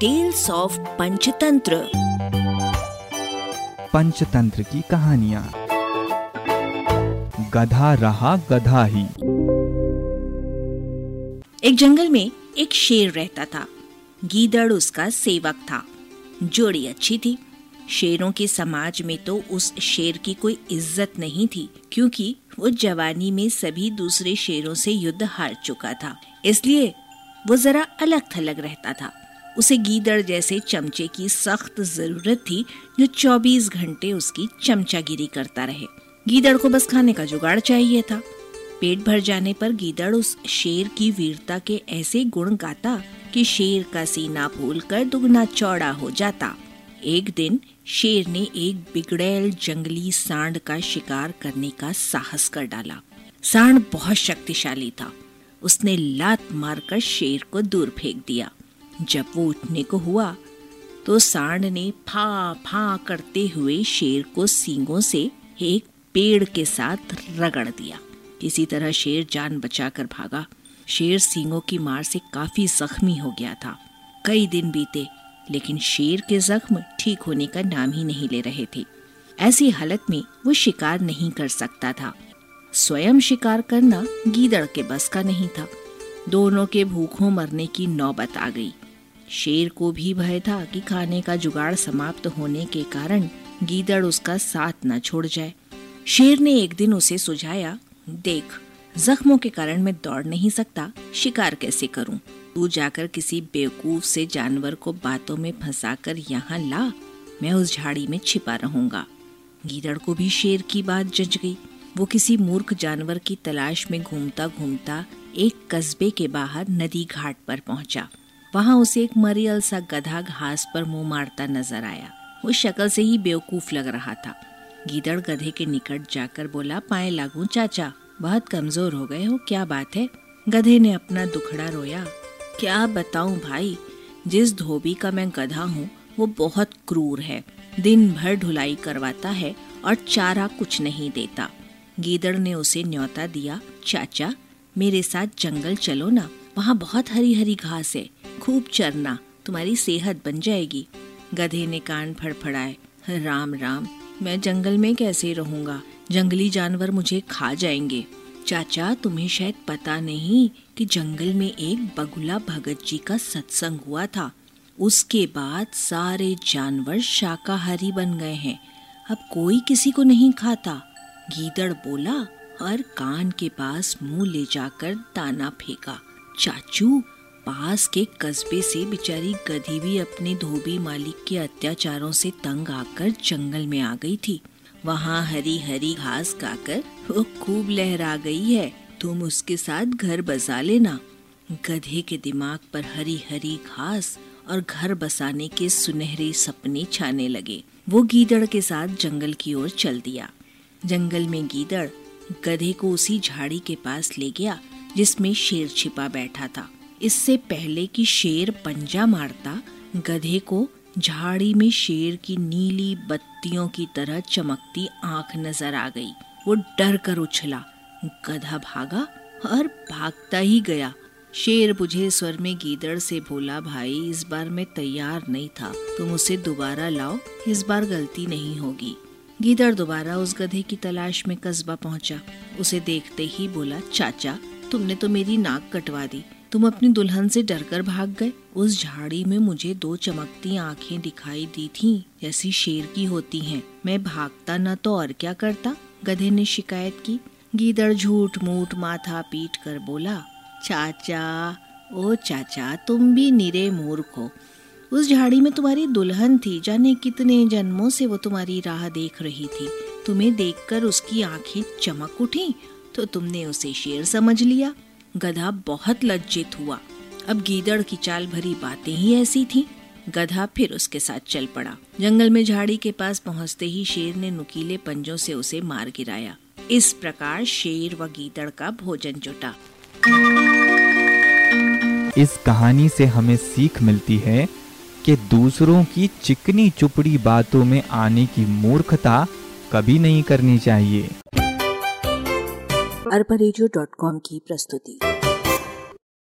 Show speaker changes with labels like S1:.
S1: Tales of Panchatantra
S2: Panchatantra की कहानियाँ गधा रहा गधा ही
S1: एक जंगल में एक शेर रहता था। गीदड़ उसका सेवक था। जोड़ी अच्छी थी। शेरों के समाज में तो उस शेर की कोई इज़्ज़त नहीं थी क्योंकि वो जवानी में सभी दूसरे शेरों से युद्ध हार चुका था। इसलिए वो जरा अलग थलग रहता था। उसे गीदड़ जैसे चमचे की सख्त ज़रूरत थी जो 24 घंटे उसकी चमचागिरी करता रहे। गीदड़ को बस खाने का जुगाड़ चाहिए था। पेट भर जाने पर गीदड़ उस शेर की वीरता के ऐसे गुण गाता कि शेर का सीना फूल कर दुगना चौड़ा हो जाता। एक दिन शेर ने एक बिगड़ैल जंगली सांड का शिकार करने का साहस कर डाला। सांड बहुत शक्तिशाली था। उसने लात मारकर शेर को दूर फेंक दिया। जब वो उठने को हुआ तो सांड ने फा फा करते हुए शेर को सींगों से एक पेड़ के साथ रगड़ दिया। किसी तरह शेर जान बचाकर भागा। शेर सींगों की मार से काफ़ी जख्मी हो गया था। कई दिन बीते, लेकिन शेर के जख्म ठीक होने का नाम ही नहीं ले रहे थे। ऐसी हालत में वो शिकार नहीं कर सकता था। स्वयं शिकार करना गीदड़ के बस का नहीं था। दोनों के भूखों मरने की नौबत आ गई। शेर को भी भय था कि खाने का जुगाड़ समाप्त होने के कारण गीदड़ उसका साथ न छोड़ जाए। शेर ने एक दिन उसे सुझाया, देख, जख्मों के कारण मैं दौड़ नहीं सकता, शिकार कैसे करूँ? तू जाकर किसी बेवकूफ़ से जानवर को बातों में फंसाकर यहाँ ला, मैं उस झाड़ी में छिपा रहूँगा। गीदड़ को भी शेर की बात जज गई। वो किसी मूर्ख जानवर की तलाश में घूमता घूमता एक कस्बे के बाहर नदी घाट पर पहुँचा। वहाँ उसे एक मरियल सा गधा घास पर मुँह मारता नज़र आया। वो शक्ल से ही बेवकूफ़ लग रहा था। गीदड़ गधे के निकट जाकर बोला, पाए लागू, चाचा। बहुत कमज़ोर हो गए हो, क्या बात है? गधे ने अपना दुखड़ा रोया। क्या बताऊँ भाई, जिस धोबी का मैं गधा हूँ, वो बहुत क्रूर है। दिन भर ढुलाई करवाता है और चारा कुछ नहीं देता। गीदड़ ने उसे न्योता दिया, चाचा, मेरे साथ जंगल चलो ना। वहाँ बहुत हरी हरी घास है। खूब चरना, तुम्हारी सेहत बन जाएगी। गधे ने कान फड़फड़ाए, राम राम, मैं जंगल में कैसे रहूँगा? जंगली जानवर मुझे खा जाएँगे। चाचा, तुम्हें शायद पता नहीं कि जंगल में एक बगुला भगत जी का सत्संग हुआ था। उसके बाद सारे जानवर शाकाहारी बन गए हैं। अब कोई किसी को नहीं खाता। गीदड़ बोला और कान के पास मुँह ले जाकर दाना फेंका। चाचू पास के कस्बे से बेचारी गधी भी अपने धोबी मालिक के अत्याचारों से तंग आकर जंगल में आ गई थी। वहाँ हरी हरी घास खाकर वो खूब लहरा गई है। तुम उसके साथ घर बसा लेना। गधे के दिमाग पर हरी हरी घास और घर बसाने के सुनहरे सपने छाने लगे। वो गीदड़ के साथ जंगल की ओर चल दिया। जंगल में गीदड़ गधे को उसी झाड़ी के पास ले गया, जिसमें शेर छिपा बैठा था। इससे पहले कि शेर पंजा मारता, गधे को झाड़ी में शेर की नीली बत्तियों की तरह चमकती आँख नज़र आ गई। वो डर कर उछला। गधा भागा और भागता ही गया। शेर बुझे स्वर में गीदड़ से बोला, भाई, इस बार मैं तैयार नहीं था। तुम उसे दोबारा लाओ, इस बार गलती नहीं होगी। गीदड़ दोबारा उस गधे की तलाश में कस्बा पहुँचा। उसे देखते ही बोला, चाचा, तुमने तो मेरी नाक कटवा दी। तुम अपनी दुल्हन से डरकर भाग गए। उस झाड़ी में मुझे दो चमकती आँखें दिखाई दी थीं, जैसी शेर की होती हैं। मैं भागता न तो और क्या करता? गधे ने शिकायत की। गीदड़ झूठ मूठ माथा पीट कर बोला, चाचा, ओ चाचा, तुम भी निरे मूर्ख हो। उस झाड़ी में तुम्हारी दुल्हन थी, जाने कितने जन्मों से वो तुम्हारी राह देख रही थी। तुम्हें देखकर उसकी आँखें चमक उठी तो तुमने उसे शेर समझ लिया। गधा बहुत लज्जित हुआ। अब गीदड़ की चाल भरी बातें ही ऐसी थी। गधा फिर उसके साथ चल पड़ा। जंगल में झाड़ी के पास पहुँचते ही शेर ने नुकीले पंजों से उसे मार गिराया। इस प्रकार शेर व गीदड़ का भोजन जुटा।
S2: इस कहानी से हमें सीख मिलती है कि दूसरों की चिकनी चुपड़ी बातों में आने की मूर्खता कभी नहीं करनी चाहिए।
S1: अरबा की प्रस्तुति।